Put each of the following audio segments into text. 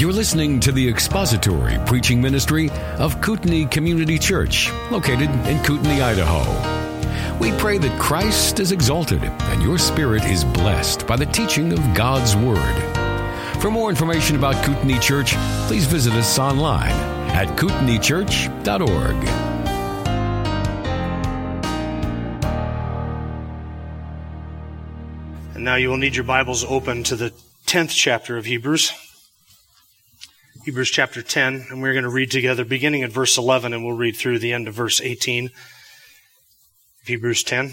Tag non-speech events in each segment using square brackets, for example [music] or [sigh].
You're listening to the expository preaching ministry of Kootenai Community Church, located in Kootenai, Idaho. We pray that Christ is exalted and your spirit is blessed by the teaching of God's Word. For more information about Kootenai Church, please visit us online at kootenaichurch.org. And now you will need your Bibles open to the 10th chapter of Hebrews. Hebrews chapter 10, and we're going to read together beginning at verse 11, and we'll read through the end of verse 18 of Hebrews 10.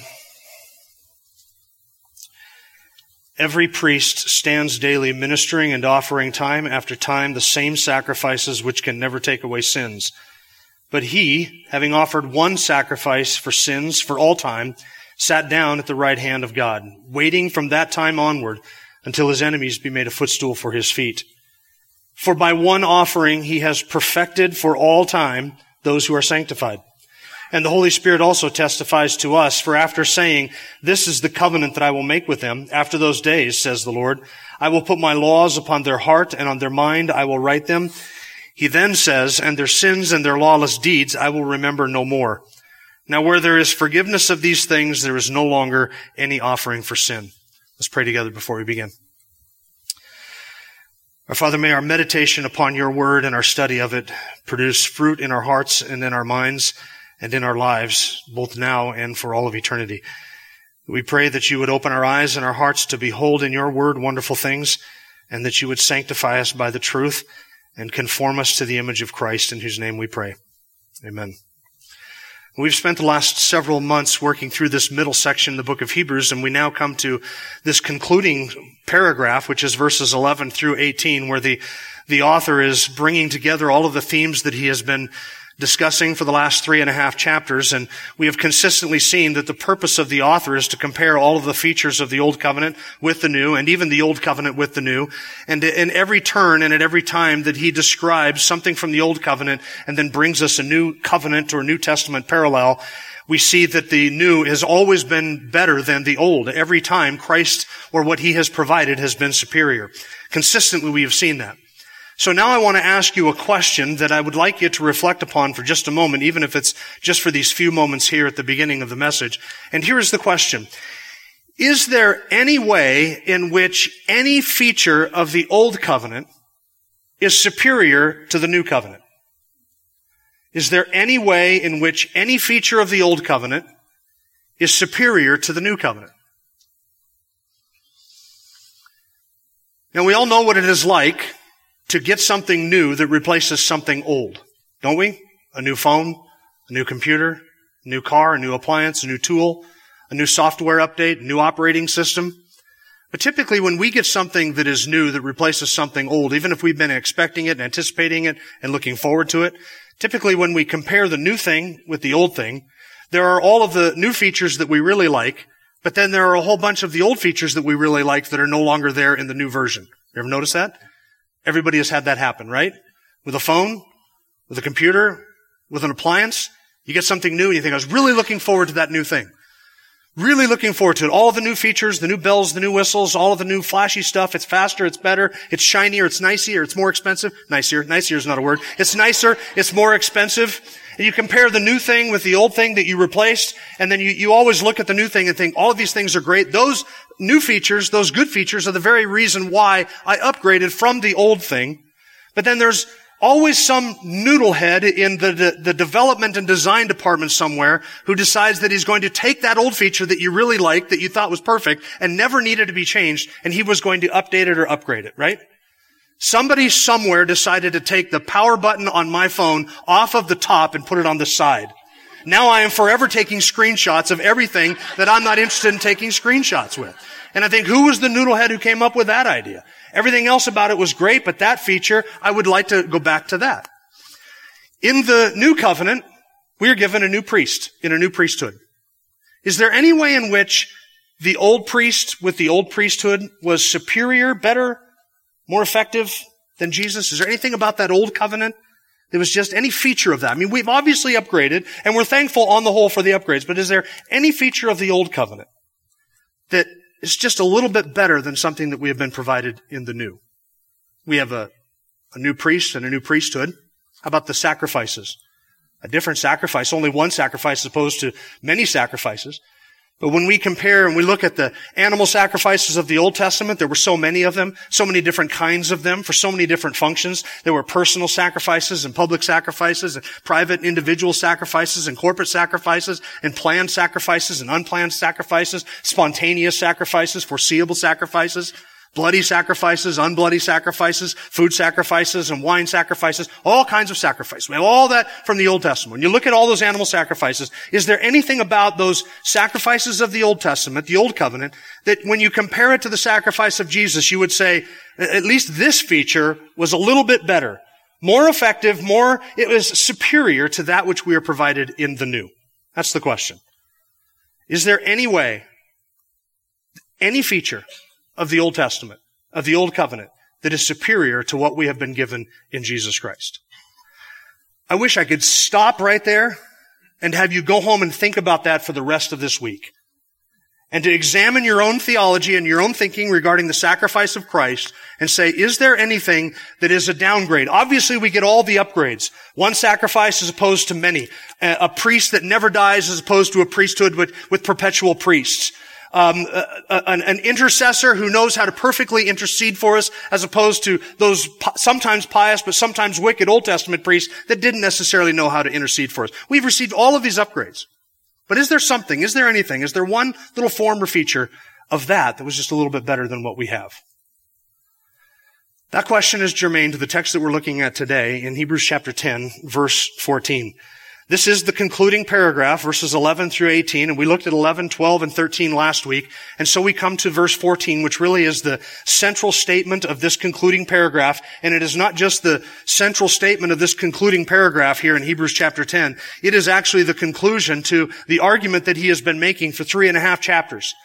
Every priest stands daily ministering and offering time after time the same sacrifices which can never take away sins. But he, having offered one sacrifice for sins for all time, sat down at the right hand of God, waiting from that time onward until his enemies be made a footstool for his feet. For by one offering he has perfected for all time those who are sanctified. And the Holy Spirit also testifies to us, for after saying, This is the covenant that I will make with them, after those days, says the Lord, I will put my laws upon their heart, and on their mind I will write them. He then says, And their sins and their lawless deeds I will remember no more. Now where there is forgiveness of these things, there is no longer any offering for sin. Let's pray together before we begin. Our Father, may our meditation upon your word and our study of it produce fruit in our hearts and in our minds and in our lives, both now and for all of eternity. We pray that you would open our eyes and our hearts to behold in your word wonderful things and that you would sanctify us by the truth and conform us to the image of Christ in whose name we pray. Amen. We've spent the last several months working through this middle section in the book of Hebrews, and we now come to this concluding paragraph, which is verses 11 through 18, where the, the author is bringing together all of the themes that he has been discussing for the last three and a half chapters, and we have consistently seen that the purpose of the author is to compare all of the features of the Old Covenant with the New, and even the Old Covenant with the New. And in every turn and at every time that he describes something from the Old Covenant and then brings us a New Covenant or New Testament parallel, we see that the new has always been better than the old. Every time Christ or what he has provided has been superior. Consistently we have seen that. So now I want to ask you a question that I would like you to reflect upon for just a moment, even if it's just for these few moments here at the beginning of the message. And here is the question. Is there any way in which any feature of the old covenant is superior to the new covenant? Is there any way in which any feature of the old covenant is superior to the new covenant? Now we all know what it is like to get something new that replaces something old, don't we? A new phone, a new computer, a new car, a new appliance, a new tool, a new software update, a new operating system. But typically when we get something that is new that replaces something old, even if we've been expecting it and anticipating it and looking forward to it, typically when we compare the new thing with the old thing, there are all of the new features that we really like, but then there are a whole bunch of the old features that we really like that are no longer there in the new version. You ever notice that? Everybody has had that happen, right? With a phone, with a computer, with an appliance. You get something new and you think, I was really looking forward to that new thing. Really looking forward to it. All the new features, the new bells, the new whistles, all of the new flashy stuff. It's faster, it's better, it's shinier, it's nicer, it's more expensive. Nicer, nicer is not a word. It's nicer, it's more expensive. And you compare the new thing with the old thing that you replaced, and then you, you always look at the new thing and think, all of these things are great. Those new features, those good features are the very reason why I upgraded from the old thing. But then there's always some noodlehead in the, the, the, development and design department somewhere who decides that he's going to take that old feature that you really liked, that you thought was perfect, and never needed to be changed, and he was going to update it or upgrade it, right? Somebody somewhere decided to take the power button on my phone off of the top and put it on the side. Now I am forever taking screenshots of everything that I'm not interested in taking screenshots with. And I think who was the noodlehead who came up with that idea? Everything else about it was great, but that feature, I would like to go back to that. In the new covenant, we are given a new priest in a new priesthood. Is there any way in which the old priest with the old priesthood was superior, better, more effective than Jesus? Is there anything about that old covenant that was just any feature of that? I mean, we've obviously upgraded and we're thankful on the whole for the upgrades, but is there any feature of the old covenant that is just a little bit better than something that we have been provided in the new? We have a, a new priest and a new priesthood. How about the sacrifices? A different sacrifice, only one sacrifice as opposed to many sacrifices. But when we compare and we look at the animal sacrifices of the Old Testament, there were so many of them, so many different kinds of them for so many different functions. There were personal sacrifices and public sacrifices and private individual sacrifices and corporate sacrifices and planned sacrifices and unplanned sacrifices, spontaneous sacrifices, foreseeable sacrifices bloody sacrifices, unbloody sacrifices, food sacrifices, and wine sacrifices, all kinds of sacrifices. We have all that from the Old Testament. When you look at all those animal sacrifices, is there anything about those sacrifices of the Old Testament, the Old Covenant, that when you compare it to the sacrifice of Jesus, you would say, at least this feature was a little bit better, more effective, more, it was superior to that which we are provided in the new? That's the question. Is there any way, any feature of the Old Testament, of the Old Covenant, that is superior to what we have been given in Jesus Christ. I wish I could stop right there and have you go home and think about that for the rest of this week. And to examine your own theology and your own thinking regarding the sacrifice of Christ and say, is there anything that is a downgrade? Obviously, we get all the upgrades. One sacrifice as opposed to many. A priest that never dies as opposed to a priesthood with, with perpetual priests um, an, an, intercessor who knows how to perfectly intercede for us, as opposed to those sometimes pious but sometimes wicked Old Testament priests that didn't necessarily know how to intercede for us. We've received all of these upgrades. But is there something, is there anything, is there one little form or feature of that that was just a little bit better than what we have? That question is germane to the text that we're looking at today in Hebrews chapter 10, verse 14. This is the concluding paragraph, verses 11 through 18, and we looked at 11, 12, and 13 last week. And so we come to verse 14, which really is the central statement of this concluding paragraph. And it is not just the central statement of this concluding paragraph here in Hebrews chapter 10. It is actually the conclusion to the argument that he has been making for three and a half chapters.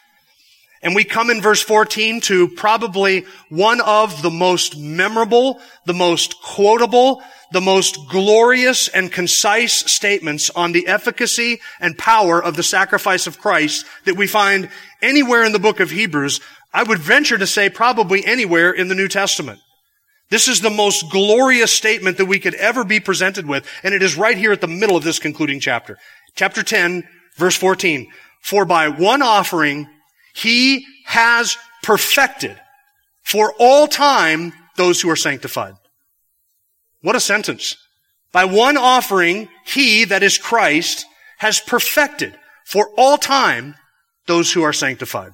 And we come in verse 14 to probably one of the most memorable, the most quotable, the most glorious and concise statements on the efficacy and power of the sacrifice of Christ that we find anywhere in the book of Hebrews. I would venture to say probably anywhere in the New Testament. This is the most glorious statement that we could ever be presented with, and it is right here at the middle of this concluding chapter. Chapter 10, verse 14. For by one offering, he has perfected for all time those who are sanctified. What a sentence. By one offering, he, that is Christ, has perfected for all time those who are sanctified.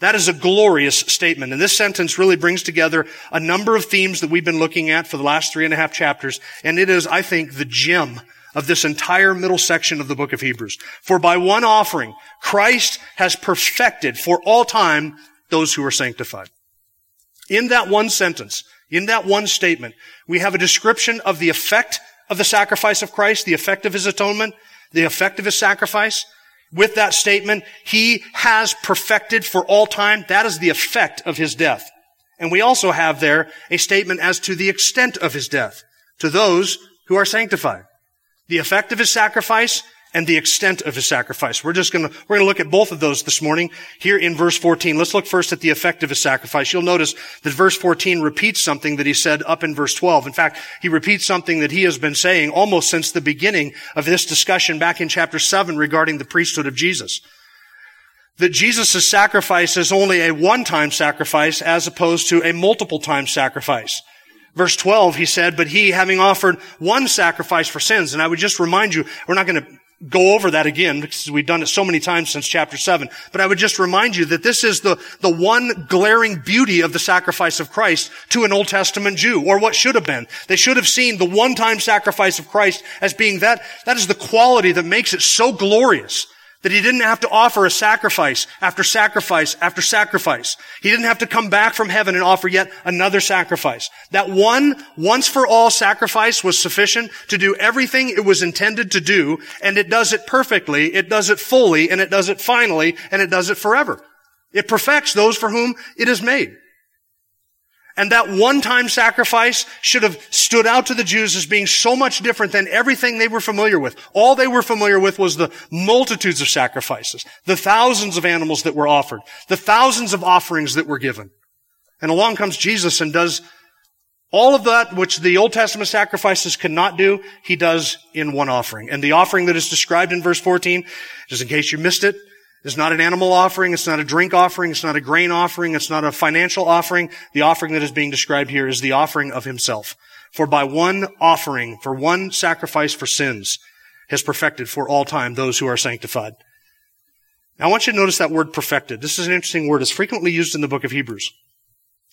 That is a glorious statement. And this sentence really brings together a number of themes that we've been looking at for the last three and a half chapters. And it is, I think, the gem of this entire middle section of the book of Hebrews. For by one offering, Christ has perfected for all time those who are sanctified. In that one sentence, in that one statement, we have a description of the effect of the sacrifice of Christ, the effect of his atonement, the effect of his sacrifice. With that statement, he has perfected for all time. That is the effect of his death. And we also have there a statement as to the extent of his death to those who are sanctified. The effect of his sacrifice and the extent of his sacrifice. We're just gonna, we're gonna look at both of those this morning here in verse 14. Let's look first at the effect of his sacrifice. You'll notice that verse 14 repeats something that he said up in verse 12. In fact, he repeats something that he has been saying almost since the beginning of this discussion back in chapter 7 regarding the priesthood of Jesus. That Jesus' sacrifice is only a one-time sacrifice as opposed to a multiple time sacrifice. Verse 12, he said, but he having offered one sacrifice for sins, and I would just remind you, we're not going to go over that again because we've done it so many times since chapter 7. But I would just remind you that this is the, the one glaring beauty of the sacrifice of Christ to an Old Testament Jew, or what should have been. They should have seen the one-time sacrifice of Christ as being that, that is the quality that makes it so glorious that he didn't have to offer a sacrifice after sacrifice after sacrifice. He didn't have to come back from heaven and offer yet another sacrifice. That one, once for all sacrifice was sufficient to do everything it was intended to do, and it does it perfectly, it does it fully, and it does it finally, and it does it forever. It perfects those for whom it is made. And that one-time sacrifice should have stood out to the Jews as being so much different than everything they were familiar with. All they were familiar with was the multitudes of sacrifices, the thousands of animals that were offered, the thousands of offerings that were given. And along comes Jesus and does All of that which the Old Testament sacrifices could not do, he does in one offering. And the offering that is described in verse 14, just in case you missed it, is not an animal offering, it's not a drink offering, it's not a grain offering, it's not a financial offering. The offering that is being described here is the offering of himself. For by one offering, for one sacrifice for sins, has perfected for all time those who are sanctified. Now I want you to notice that word perfected. This is an interesting word. It's frequently used in the book of Hebrews.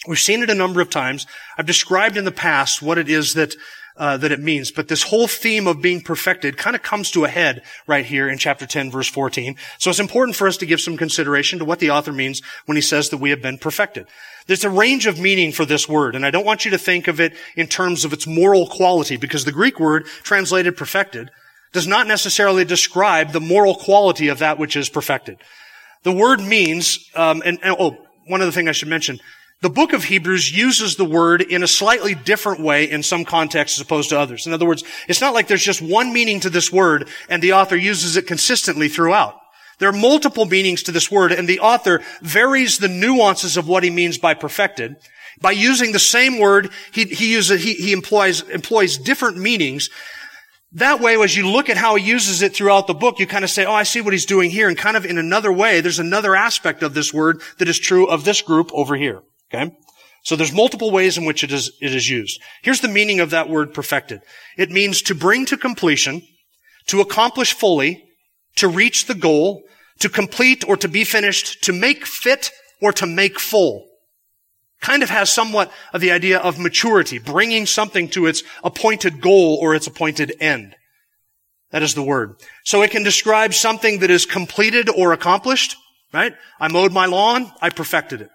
We've seen it a number of times. I've described in the past what it is that uh, that it means, but this whole theme of being perfected kind of comes to a head right here in chapter 10, verse 14. So it's important for us to give some consideration to what the author means when he says that we have been perfected. There's a range of meaning for this word, and I don't want you to think of it in terms of its moral quality, because the Greek word translated perfected does not necessarily describe the moral quality of that which is perfected. The word means, um, and, and oh, one other thing I should mention. The book of Hebrews uses the word in a slightly different way in some contexts as opposed to others. In other words, it's not like there's just one meaning to this word and the author uses it consistently throughout. There are multiple meanings to this word and the author varies the nuances of what he means by perfected. By using the same word, he, he uses, he, he employs, employs different meanings. That way, as you look at how he uses it throughout the book, you kind of say, oh, I see what he's doing here. And kind of in another way, there's another aspect of this word that is true of this group over here. Okay? So there's multiple ways in which it is, it is used. Here's the meaning of that word perfected. It means to bring to completion, to accomplish fully, to reach the goal, to complete or to be finished, to make fit or to make full. Kind of has somewhat of the idea of maturity, bringing something to its appointed goal or its appointed end. That is the word. So it can describe something that is completed or accomplished, right? I mowed my lawn, I perfected it.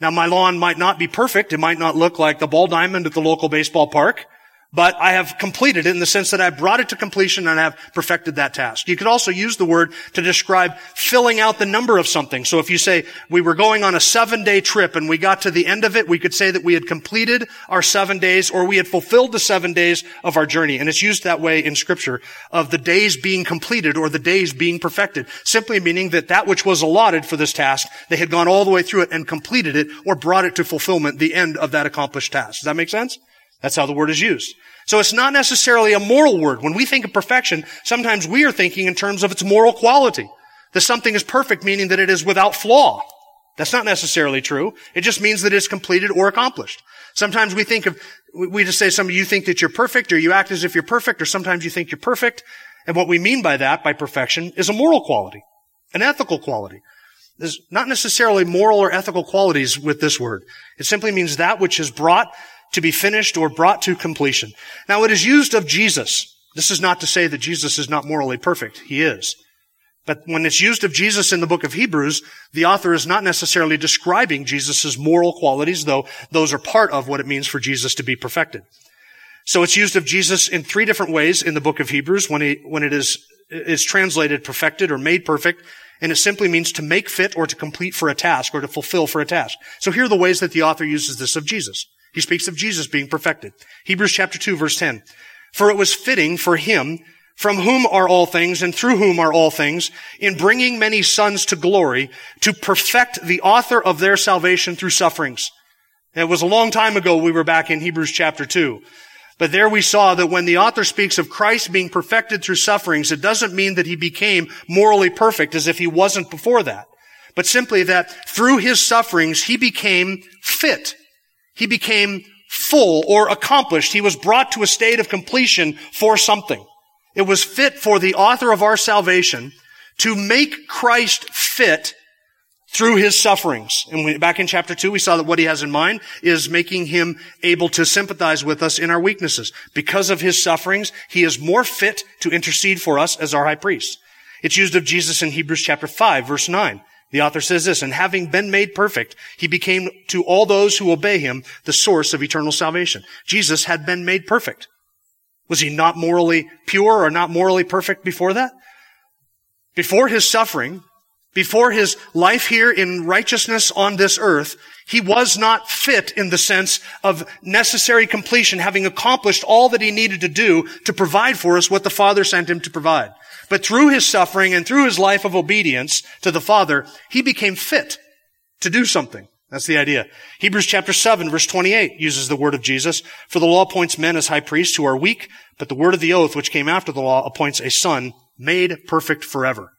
Now my lawn might not be perfect. It might not look like the ball diamond at the local baseball park but I have completed it in the sense that I brought it to completion and I have perfected that task. You could also use the word to describe filling out the number of something. So if you say we were going on a seven day trip and we got to the end of it, we could say that we had completed our seven days or we had fulfilled the seven days of our journey. And it's used that way in scripture of the days being completed or the days being perfected, simply meaning that that which was allotted for this task, they had gone all the way through it and completed it or brought it to fulfillment, the end of that accomplished task. Does that make sense? That's how the word is used. So it's not necessarily a moral word. When we think of perfection, sometimes we are thinking in terms of its moral quality. That something is perfect, meaning that it is without flaw. That's not necessarily true. It just means that it's completed or accomplished. Sometimes we think of, we just say some of you think that you're perfect or you act as if you're perfect or sometimes you think you're perfect. And what we mean by that, by perfection, is a moral quality, an ethical quality. There's not necessarily moral or ethical qualities with this word. It simply means that which is brought to be finished or brought to completion. Now it is used of Jesus. This is not to say that Jesus is not morally perfect. He is. But when it's used of Jesus in the book of Hebrews, the author is not necessarily describing Jesus' moral qualities, though those are part of what it means for Jesus to be perfected. So it's used of Jesus in three different ways in the book of Hebrews when, he, when it is, is translated perfected or made perfect. And it simply means to make fit or to complete for a task or to fulfill for a task. So here are the ways that the author uses this of Jesus. He speaks of Jesus being perfected. Hebrews chapter 2 verse 10. For it was fitting for him, from whom are all things and through whom are all things, in bringing many sons to glory, to perfect the author of their salvation through sufferings. It was a long time ago we were back in Hebrews chapter 2. But there we saw that when the author speaks of Christ being perfected through sufferings, it doesn't mean that he became morally perfect as if he wasn't before that. But simply that through his sufferings, he became fit he became full or accomplished. He was brought to a state of completion for something. It was fit for the author of our salvation to make Christ fit through his sufferings. And we, back in chapter 2, we saw that what he has in mind is making him able to sympathize with us in our weaknesses. Because of his sufferings, he is more fit to intercede for us as our high priest. It's used of Jesus in Hebrews chapter 5, verse 9. The author says this, and having been made perfect, he became to all those who obey him the source of eternal salvation. Jesus had been made perfect. Was he not morally pure or not morally perfect before that? Before his suffering, before his life here in righteousness on this earth, he was not fit in the sense of necessary completion, having accomplished all that he needed to do to provide for us what the Father sent him to provide. But through his suffering and through his life of obedience to the Father, he became fit to do something. That's the idea. Hebrews chapter 7 verse 28 uses the word of Jesus. For the law appoints men as high priests who are weak, but the word of the oath which came after the law appoints a son made perfect forever.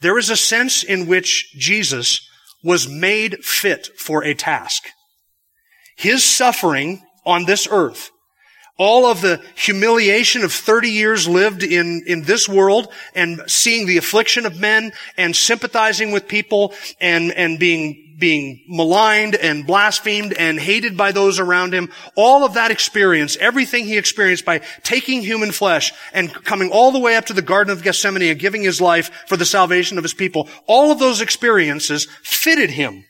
There is a sense in which Jesus was made fit for a task. His suffering on this earth all of the humiliation of 30 years lived in, in this world and seeing the affliction of men and sympathizing with people and, and being, being maligned and blasphemed and hated by those around him. All of that experience, everything he experienced by taking human flesh and coming all the way up to the Garden of Gethsemane and giving his life for the salvation of his people, all of those experiences fitted him.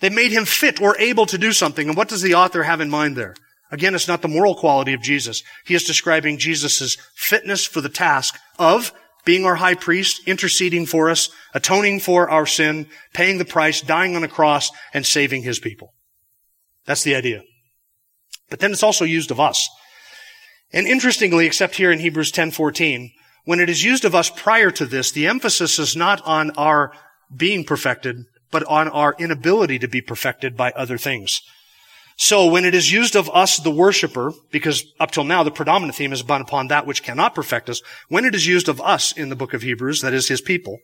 They made him fit or able to do something. And what does the author have in mind there? Again, it's not the moral quality of Jesus. He is describing Jesus' fitness for the task of being our high priest, interceding for us, atoning for our sin, paying the price, dying on a cross, and saving his people. That's the idea. But then it's also used of us. And interestingly, except here in Hebrews 10:14, when it is used of us prior to this, the emphasis is not on our being perfected, but on our inability to be perfected by other things. So when it is used of us, the worshiper, because up till now the predominant theme has been upon that which cannot perfect us, when it is used of us in the book of Hebrews, that is his people,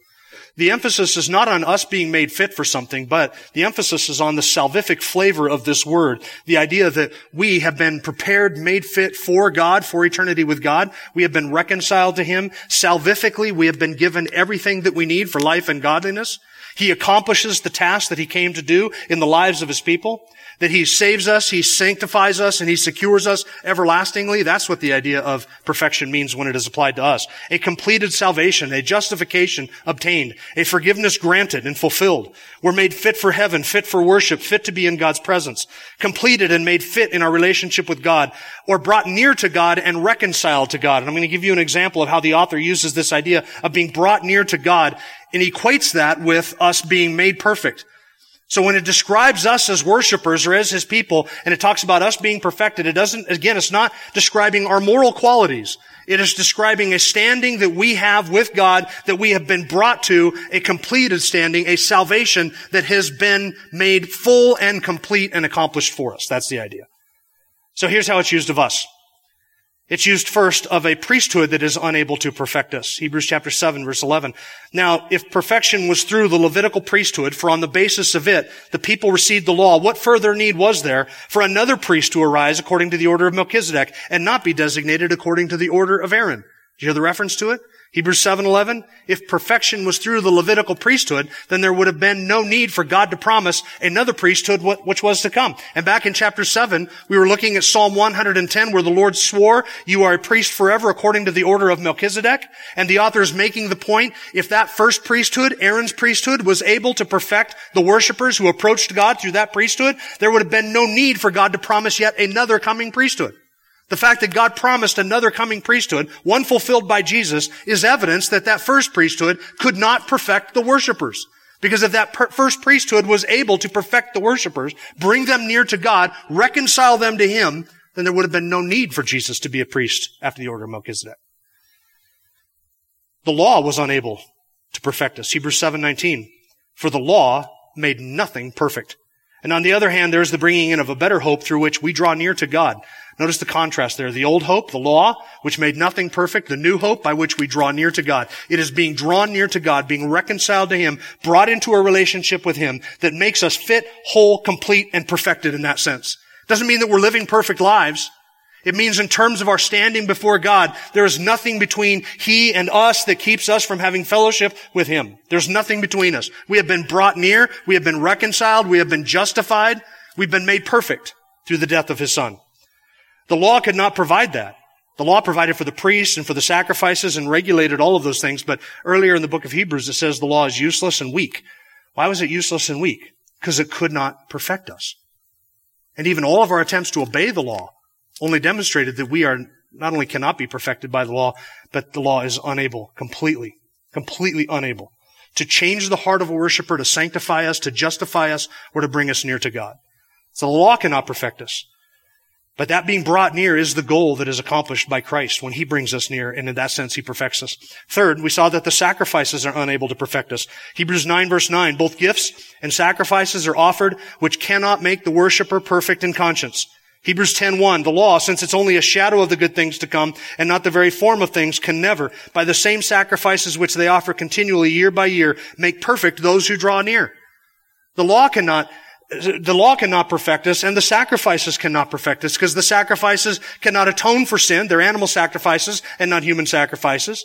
the emphasis is not on us being made fit for something, but the emphasis is on the salvific flavor of this word. The idea that we have been prepared, made fit for God, for eternity with God. We have been reconciled to Him. Salvifically, we have been given everything that we need for life and godliness. He accomplishes the task that He came to do in the lives of His people. That He saves us, He sanctifies us, and He secures us everlastingly. That's what the idea of perfection means when it is applied to us. A completed salvation, a justification obtained, a forgiveness granted and fulfilled. We're made fit for heaven, fit for worship, fit to be in God's presence, completed and made fit in our relationship with God, or brought near to God and reconciled to God. And I'm going to give you an example of how the author uses this idea of being brought near to God and equates that with us being made perfect. So when it describes us as worshipers or as his people, and it talks about us being perfected, it doesn't, again, it's not describing our moral qualities. It is describing a standing that we have with God, that we have been brought to, a completed standing, a salvation that has been made full and complete and accomplished for us. That's the idea. So here's how it's used of us. It's used first of a priesthood that is unable to perfect us. Hebrews chapter 7 verse 11. Now, if perfection was through the Levitical priesthood, for on the basis of it, the people received the law, what further need was there for another priest to arise according to the order of Melchizedek and not be designated according to the order of Aaron? Do you hear the reference to it? Hebrews 7:11 If perfection was through the Levitical priesthood then there would have been no need for God to promise another priesthood which was to come. And back in chapter 7 we were looking at Psalm 110 where the Lord swore you are a priest forever according to the order of Melchizedek and the author is making the point if that first priesthood Aaron's priesthood was able to perfect the worshipers who approached God through that priesthood there would have been no need for God to promise yet another coming priesthood. The fact that God promised another coming priesthood, one fulfilled by Jesus, is evidence that that first priesthood could not perfect the worshipers. Because if that per- first priesthood was able to perfect the worshipers, bring them near to God, reconcile them to Him, then there would have been no need for Jesus to be a priest after the order of Melchizedek. The law was unable to perfect us. Hebrews 7:19. For the law made nothing perfect. And on the other hand, there is the bringing in of a better hope through which we draw near to God. Notice the contrast there. The old hope, the law, which made nothing perfect. The new hope by which we draw near to God. It is being drawn near to God, being reconciled to Him, brought into a relationship with Him that makes us fit, whole, complete, and perfected in that sense. Doesn't mean that we're living perfect lives. It means in terms of our standing before God, there is nothing between He and us that keeps us from having fellowship with Him. There's nothing between us. We have been brought near. We have been reconciled. We have been justified. We've been made perfect through the death of His Son. The law could not provide that. The law provided for the priests and for the sacrifices and regulated all of those things. But earlier in the book of Hebrews, it says the law is useless and weak. Why was it useless and weak? Because it could not perfect us. And even all of our attempts to obey the law only demonstrated that we are not only cannot be perfected by the law, but the law is unable, completely, completely unable to change the heart of a worshiper, to sanctify us, to justify us, or to bring us near to God. So the law cannot perfect us. But that being brought near is the goal that is accomplished by Christ when He brings us near, and in that sense, He perfects us. Third, we saw that the sacrifices are unable to perfect us. Hebrews 9 verse 9, both gifts and sacrifices are offered which cannot make the worshiper perfect in conscience. Hebrews 10:1 The law since it's only a shadow of the good things to come and not the very form of things can never by the same sacrifices which they offer continually year by year make perfect those who draw near. The law cannot the law cannot perfect us and the sacrifices cannot perfect us because the sacrifices cannot atone for sin. They're animal sacrifices and not human sacrifices.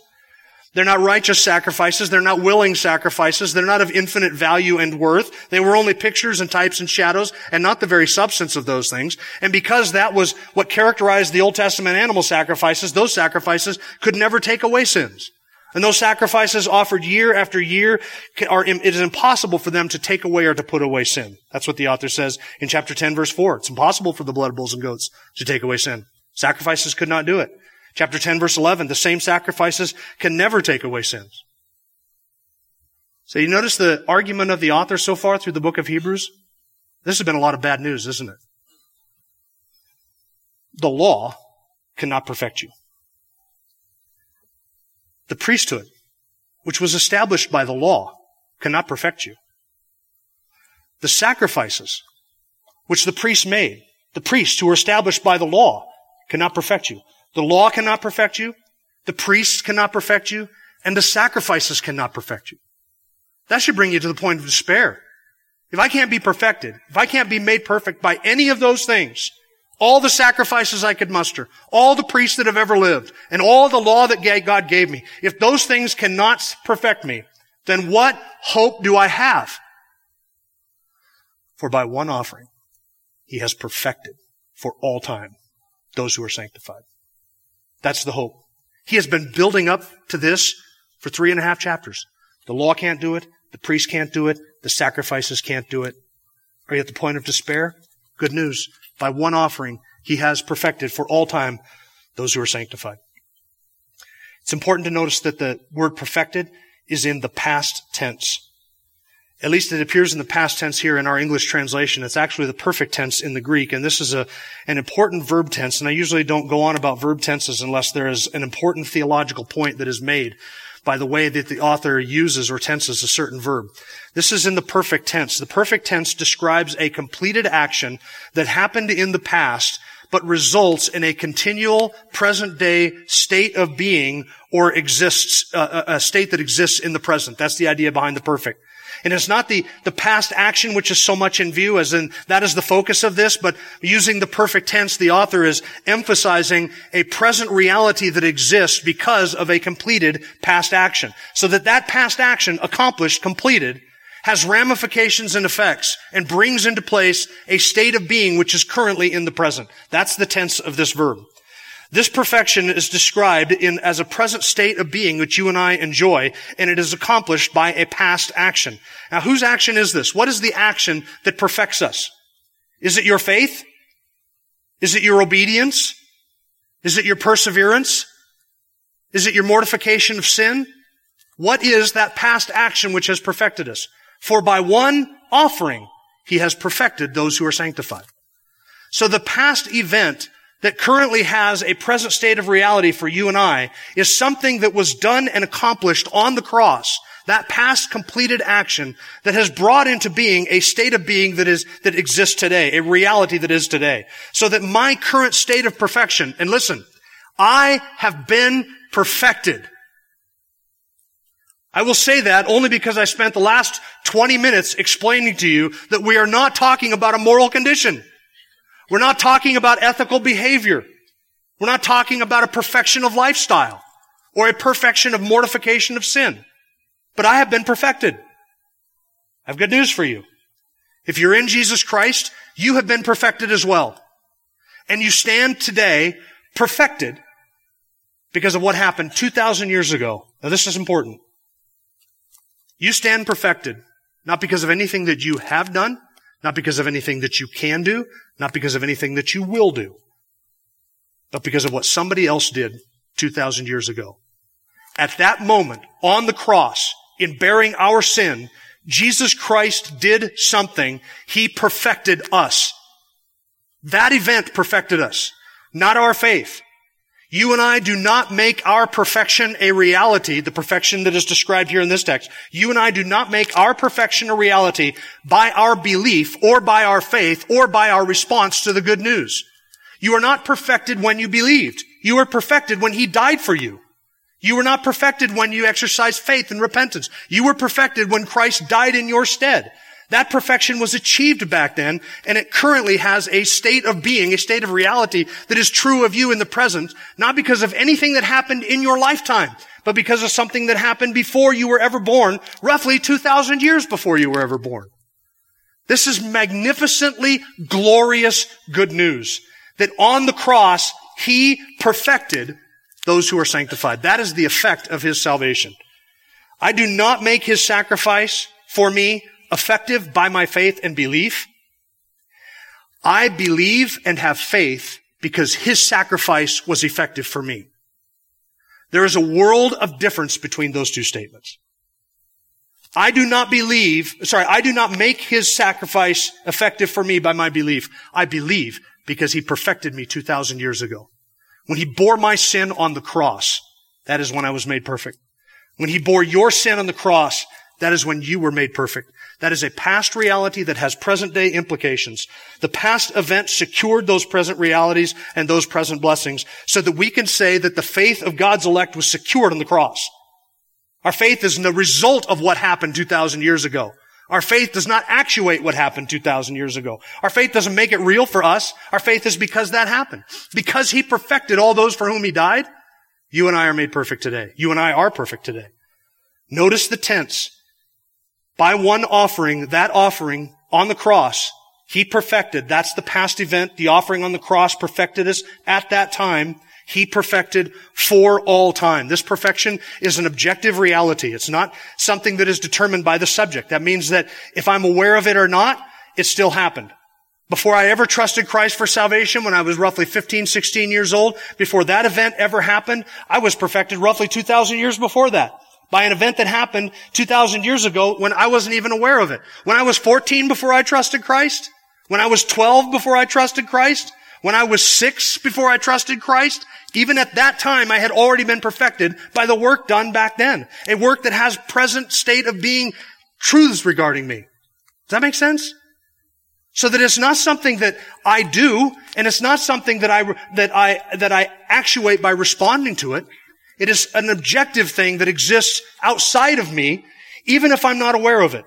They're not righteous sacrifices. They're not willing sacrifices. They're not of infinite value and worth. They were only pictures and types and shadows and not the very substance of those things. And because that was what characterized the Old Testament animal sacrifices, those sacrifices could never take away sins. And those sacrifices offered year after year are, it is impossible for them to take away or to put away sin. That's what the author says in chapter 10 verse 4. It's impossible for the blood of bulls and goats to take away sin. Sacrifices could not do it. Chapter 10 verse 11, the same sacrifices can never take away sins. So you notice the argument of the author so far through the book of Hebrews? This has been a lot of bad news, isn't it? The law cannot perfect you. The priesthood, which was established by the law, cannot perfect you. The sacrifices, which the priests made, the priests who were established by the law, cannot perfect you. The law cannot perfect you, the priests cannot perfect you, and the sacrifices cannot perfect you. That should bring you to the point of despair. If I can't be perfected, if I can't be made perfect by any of those things, all the sacrifices I could muster, all the priests that have ever lived, and all the law that God gave me, if those things cannot perfect me, then what hope do I have? For by one offering, he has perfected for all time those who are sanctified. That's the hope. He has been building up to this for three and a half chapters. The law can't do it. The priest can't do it. The sacrifices can't do it. Are you at the point of despair? Good news. By one offering, he has perfected for all time those who are sanctified. It's important to notice that the word perfected is in the past tense. At least it appears in the past tense here in our English translation. It's actually the perfect tense in the Greek, and this is a, an important verb tense, and I usually don't go on about verb tenses unless there is an important theological point that is made by the way that the author uses or tenses a certain verb. This is in the perfect tense. The perfect tense describes a completed action that happened in the past but results in a continual present day state of being or exists, uh, a state that exists in the present. That's the idea behind the perfect. And it's not the, the past action which is so much in view as in that is the focus of this, but using the perfect tense, the author is emphasizing a present reality that exists because of a completed past action. So that that past action accomplished, completed, has ramifications and effects and brings into place a state of being which is currently in the present. That's the tense of this verb. This perfection is described in, as a present state of being which you and I enjoy, and it is accomplished by a past action. Now, whose action is this? What is the action that perfects us? Is it your faith? Is it your obedience? Is it your perseverance? Is it your mortification of sin? What is that past action which has perfected us? For by one offering, he has perfected those who are sanctified. So the past event that currently has a present state of reality for you and I is something that was done and accomplished on the cross. That past completed action that has brought into being a state of being that is, that exists today, a reality that is today. So that my current state of perfection, and listen, I have been perfected. I will say that only because I spent the last 20 minutes explaining to you that we are not talking about a moral condition. We're not talking about ethical behavior. We're not talking about a perfection of lifestyle or a perfection of mortification of sin. But I have been perfected. I have good news for you. If you're in Jesus Christ, you have been perfected as well. And you stand today perfected because of what happened 2,000 years ago. Now this is important. You stand perfected, not because of anything that you have done, not because of anything that you can do, not because of anything that you will do, but because of what somebody else did 2,000 years ago. At that moment, on the cross, in bearing our sin, Jesus Christ did something. He perfected us. That event perfected us, not our faith. You and I do not make our perfection a reality, the perfection that is described here in this text. You and I do not make our perfection a reality by our belief or by our faith or by our response to the good news. You are not perfected when you believed. You are perfected when He died for you. You were not perfected when you exercised faith and repentance. You were perfected when Christ died in your stead. That perfection was achieved back then, and it currently has a state of being, a state of reality that is true of you in the present, not because of anything that happened in your lifetime, but because of something that happened before you were ever born, roughly 2,000 years before you were ever born. This is magnificently glorious good news that on the cross, He perfected those who are sanctified. That is the effect of His salvation. I do not make His sacrifice for me effective by my faith and belief. I believe and have faith because his sacrifice was effective for me. There is a world of difference between those two statements. I do not believe, sorry, I do not make his sacrifice effective for me by my belief. I believe because he perfected me 2,000 years ago. When he bore my sin on the cross, that is when I was made perfect. When he bore your sin on the cross, that is when you were made perfect. That is a past reality that has present day implications. The past event secured those present realities and those present blessings so that we can say that the faith of God's elect was secured on the cross. Our faith is the result of what happened 2,000 years ago. Our faith does not actuate what happened 2,000 years ago. Our faith doesn't make it real for us. Our faith is because that happened. Because He perfected all those for whom He died, you and I are made perfect today. You and I are perfect today. Notice the tense by one offering, that offering on the cross, he perfected. That's the past event. The offering on the cross perfected us at that time. He perfected for all time. This perfection is an objective reality. It's not something that is determined by the subject. That means that if I'm aware of it or not, it still happened. Before I ever trusted Christ for salvation, when I was roughly 15, 16 years old, before that event ever happened, I was perfected roughly 2,000 years before that by an event that happened 2,000 years ago when I wasn't even aware of it. When I was 14 before I trusted Christ, when I was 12 before I trusted Christ, when I was 6 before I trusted Christ, even at that time I had already been perfected by the work done back then. A work that has present state of being truths regarding me. Does that make sense? So that it's not something that I do, and it's not something that I, that I, that I actuate by responding to it. It is an objective thing that exists outside of me, even if I'm not aware of it.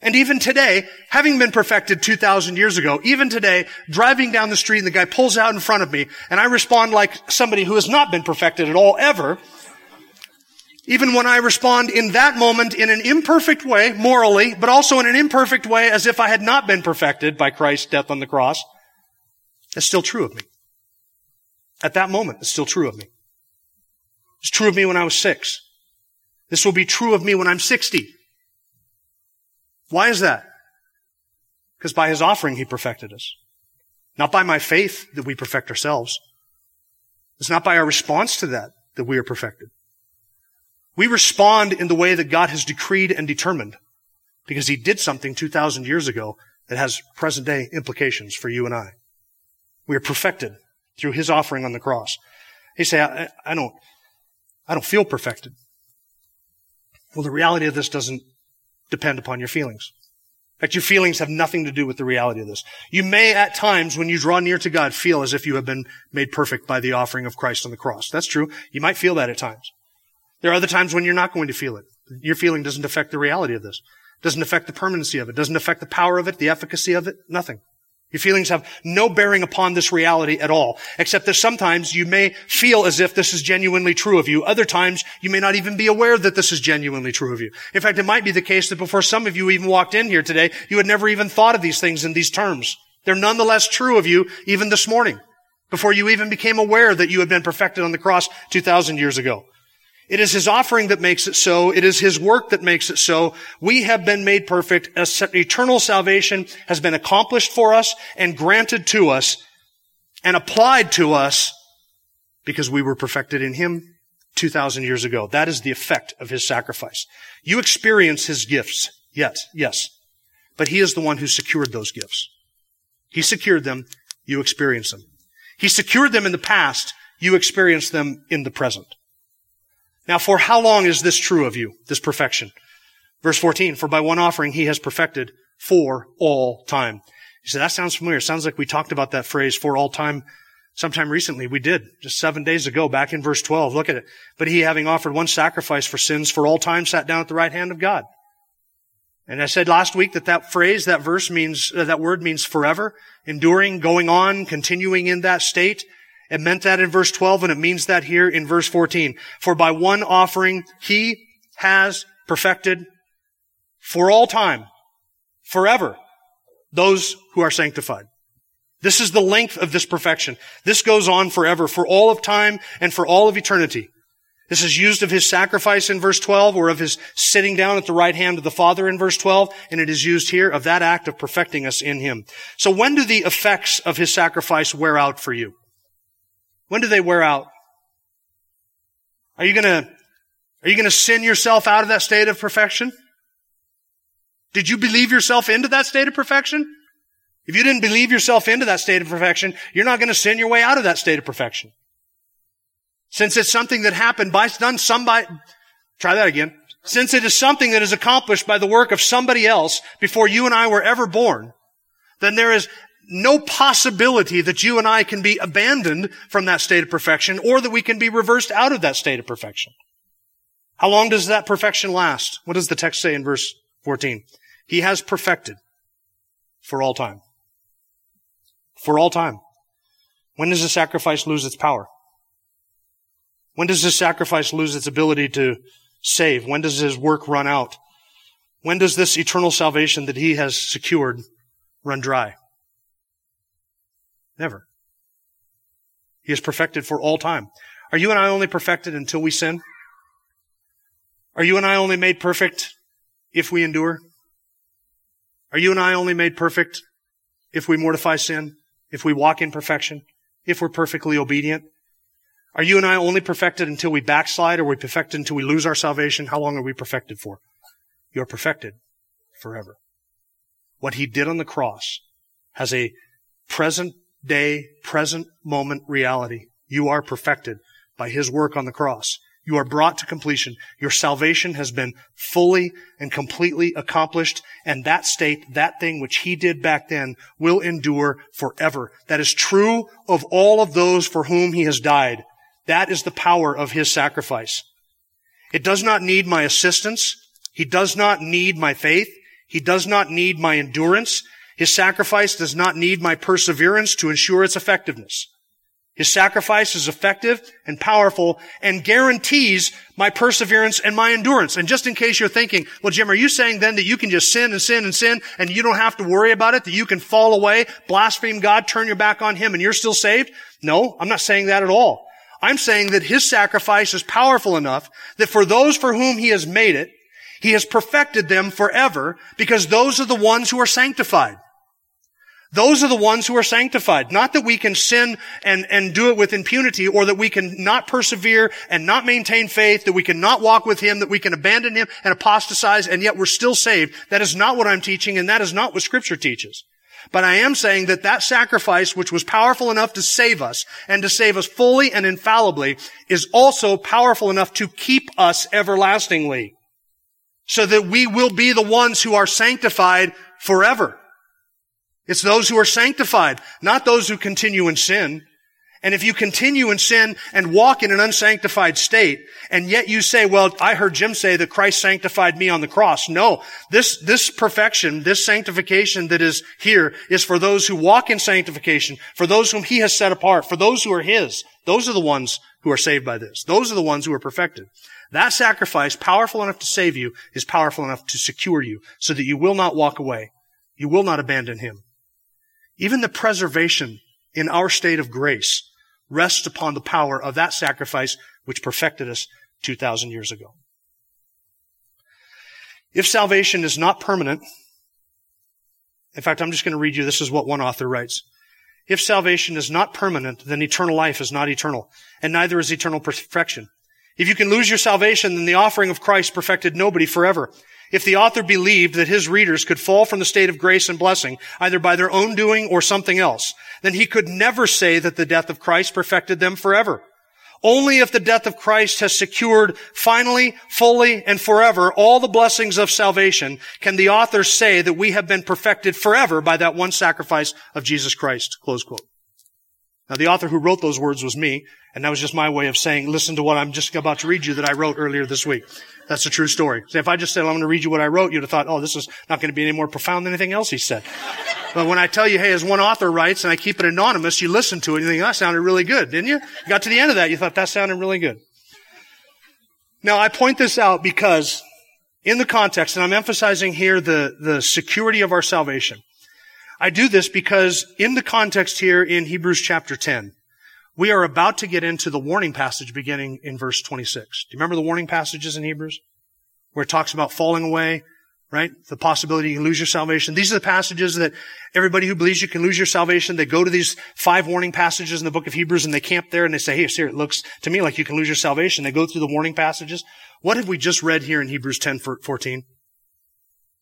And even today, having been perfected 2,000 years ago, even today, driving down the street and the guy pulls out in front of me and I respond like somebody who has not been perfected at all ever, even when I respond in that moment in an imperfect way, morally, but also in an imperfect way as if I had not been perfected by Christ's death on the cross, it's still true of me. At that moment, it's still true of me. It's true of me when I was six. This will be true of me when I'm 60. Why is that? Because by his offering, he perfected us. Not by my faith that we perfect ourselves. It's not by our response to that that we are perfected. We respond in the way that God has decreed and determined because he did something 2,000 years ago that has present day implications for you and I. We are perfected through his offering on the cross. He say, I, I don't, I don't feel perfected. Well, the reality of this doesn't depend upon your feelings. In fact, your feelings have nothing to do with the reality of this. You may at times, when you draw near to God, feel as if you have been made perfect by the offering of Christ on the cross. That's true. You might feel that at times. There are other times when you're not going to feel it. Your feeling doesn't affect the reality of this. Doesn't affect the permanency of it. Doesn't affect the power of it, the efficacy of it. Nothing. Your feelings have no bearing upon this reality at all, except that sometimes you may feel as if this is genuinely true of you. Other times, you may not even be aware that this is genuinely true of you. In fact, it might be the case that before some of you even walked in here today, you had never even thought of these things in these terms. They're nonetheless true of you even this morning, before you even became aware that you had been perfected on the cross 2,000 years ago. It is His offering that makes it so. It is His work that makes it so. We have been made perfect. As eternal salvation has been accomplished for us and granted to us and applied to us because we were perfected in Him 2,000 years ago. That is the effect of His sacrifice. You experience His gifts. Yes, yes. But He is the one who secured those gifts. He secured them. You experience them. He secured them in the past. You experience them in the present. Now, for how long is this true of you, this perfection? Verse 14, for by one offering he has perfected for all time. You say, that sounds familiar. Sounds like we talked about that phrase for all time sometime recently. We did, just seven days ago, back in verse 12. Look at it. But he, having offered one sacrifice for sins for all time, sat down at the right hand of God. And I said last week that that phrase, that verse means, uh, that word means forever, enduring, going on, continuing in that state. It meant that in verse 12 and it means that here in verse 14. For by one offering, he has perfected for all time, forever, those who are sanctified. This is the length of this perfection. This goes on forever, for all of time and for all of eternity. This is used of his sacrifice in verse 12 or of his sitting down at the right hand of the Father in verse 12, and it is used here of that act of perfecting us in him. So when do the effects of his sacrifice wear out for you? When do they wear out? Are you gonna, are you gonna sin yourself out of that state of perfection? Did you believe yourself into that state of perfection? If you didn't believe yourself into that state of perfection, you're not going to sin your way out of that state of perfection. Since it's something that happened by, done somebody, try that again. Since it is something that is accomplished by the work of somebody else before you and I were ever born, then there is no possibility that you and I can be abandoned from that state of perfection or that we can be reversed out of that state of perfection. How long does that perfection last? What does the text say in verse 14? He has perfected for all time for all time. When does the sacrifice lose its power? When does this sacrifice lose its ability to save? When does his work run out? When does this eternal salvation that he has secured run dry? Never. He is perfected for all time. Are you and I only perfected until we sin? Are you and I only made perfect if we endure? Are you and I only made perfect if we mortify sin? if we walk in perfection, if we're perfectly obedient? Are you and I only perfected until we backslide or we perfected until we lose our salvation? How long are we perfected for? You're perfected forever. What he did on the cross has a present day, present moment reality. You are perfected by his work on the cross. You are brought to completion. Your salvation has been fully and completely accomplished. And that state, that thing which he did back then will endure forever. That is true of all of those for whom he has died. That is the power of his sacrifice. It does not need my assistance. He does not need my faith. He does not need my endurance. His sacrifice does not need my perseverance to ensure its effectiveness. His sacrifice is effective and powerful and guarantees my perseverance and my endurance. And just in case you're thinking, well, Jim, are you saying then that you can just sin and sin and sin and you don't have to worry about it, that you can fall away, blaspheme God, turn your back on Him and you're still saved? No, I'm not saying that at all. I'm saying that His sacrifice is powerful enough that for those for whom He has made it, He has perfected them forever because those are the ones who are sanctified. Those are the ones who are sanctified. Not that we can sin and, and do it with impunity or that we can not persevere and not maintain faith, that we can not walk with Him, that we can abandon Him and apostatize and yet we're still saved. That is not what I'm teaching and that is not what Scripture teaches. But I am saying that that sacrifice, which was powerful enough to save us and to save us fully and infallibly, is also powerful enough to keep us everlastingly. So that we will be the ones who are sanctified forever. It's those who are sanctified, not those who continue in sin. And if you continue in sin and walk in an unsanctified state, and yet you say, well, I heard Jim say that Christ sanctified me on the cross. No, this, this perfection, this sanctification that is here is for those who walk in sanctification, for those whom he has set apart, for those who are his. Those are the ones who are saved by this. Those are the ones who are perfected. That sacrifice, powerful enough to save you, is powerful enough to secure you so that you will not walk away. You will not abandon him. Even the preservation in our state of grace rests upon the power of that sacrifice which perfected us 2,000 years ago. If salvation is not permanent, in fact, I'm just going to read you, this is what one author writes. If salvation is not permanent, then eternal life is not eternal, and neither is eternal perfection. If you can lose your salvation, then the offering of Christ perfected nobody forever. If the author believed that his readers could fall from the state of grace and blessing, either by their own doing or something else, then he could never say that the death of Christ perfected them forever. Only if the death of Christ has secured finally, fully, and forever all the blessings of salvation can the author say that we have been perfected forever by that one sacrifice of Jesus Christ. Close quote. Now the author who wrote those words was me, and that was just my way of saying, listen to what I'm just about to read you that I wrote earlier this week. That's a true story. So if I just said, I'm going to read you what I wrote, you'd have thought, oh, this is not going to be any more profound than anything else he said. [laughs] but when I tell you, hey, as one author writes and I keep it anonymous, you listen to it and you think, that sounded really good, didn't you? You got to the end of that, you thought that sounded really good. Now I point this out because in the context, and I'm emphasizing here the, the security of our salvation. I do this because in the context here in Hebrews chapter 10, we are about to get into the warning passage beginning in verse 26. Do you remember the warning passages in Hebrews? Where it talks about falling away, right? The possibility you can lose your salvation. These are the passages that everybody who believes you can lose your salvation, they go to these five warning passages in the book of Hebrews and they camp there and they say, hey, here, it looks to me like you can lose your salvation. They go through the warning passages. What have we just read here in Hebrews 10, 14?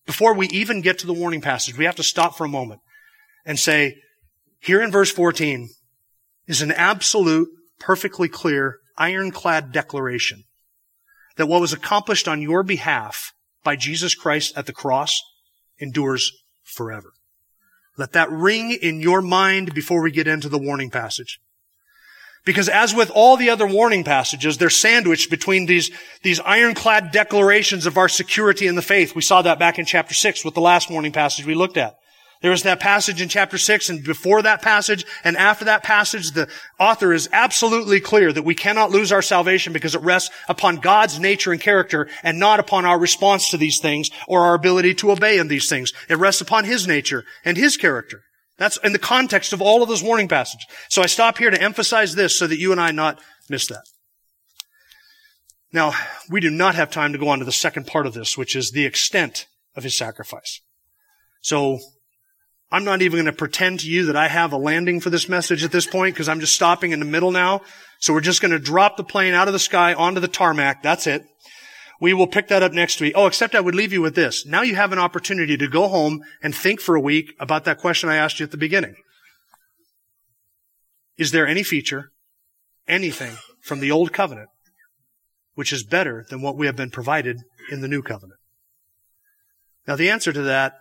Before we even get to the warning passage, we have to stop for a moment and say, here in verse 14 is an absolute, perfectly clear, ironclad declaration that what was accomplished on your behalf by Jesus Christ at the cross endures forever. Let that ring in your mind before we get into the warning passage. Because as with all the other warning passages, they're sandwiched between these, these ironclad declarations of our security in the faith. We saw that back in chapter 6 with the last warning passage we looked at. There was that passage in chapter 6 and before that passage and after that passage, the author is absolutely clear that we cannot lose our salvation because it rests upon God's nature and character and not upon our response to these things or our ability to obey in these things. It rests upon His nature and His character. That's in the context of all of those warning passages. So I stop here to emphasize this so that you and I not miss that. Now, we do not have time to go on to the second part of this, which is the extent of his sacrifice. So I'm not even going to pretend to you that I have a landing for this message at this point because I'm just stopping in the middle now. So we're just going to drop the plane out of the sky onto the tarmac. That's it. We will pick that up next week. Oh, except I would leave you with this. Now you have an opportunity to go home and think for a week about that question I asked you at the beginning. Is there any feature, anything from the old covenant, which is better than what we have been provided in the new covenant? Now the answer to that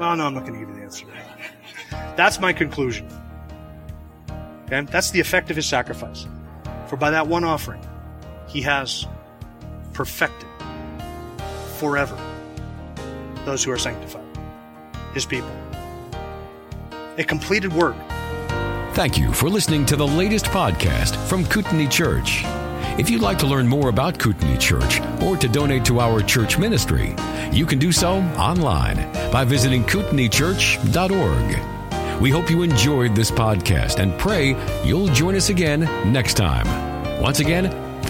well, no, I'm not going to give you the answer. That's my conclusion. Okay? That's the effect of his sacrifice. For by that one offering, he has perfected forever those who are sanctified, his people. A completed work. Thank you for listening to the latest podcast from Kootenai Church. If you'd like to learn more about Kootenai Church or to donate to our church ministry, you can do so online by visiting kootenaichurch.org. We hope you enjoyed this podcast and pray you'll join us again next time. Once again,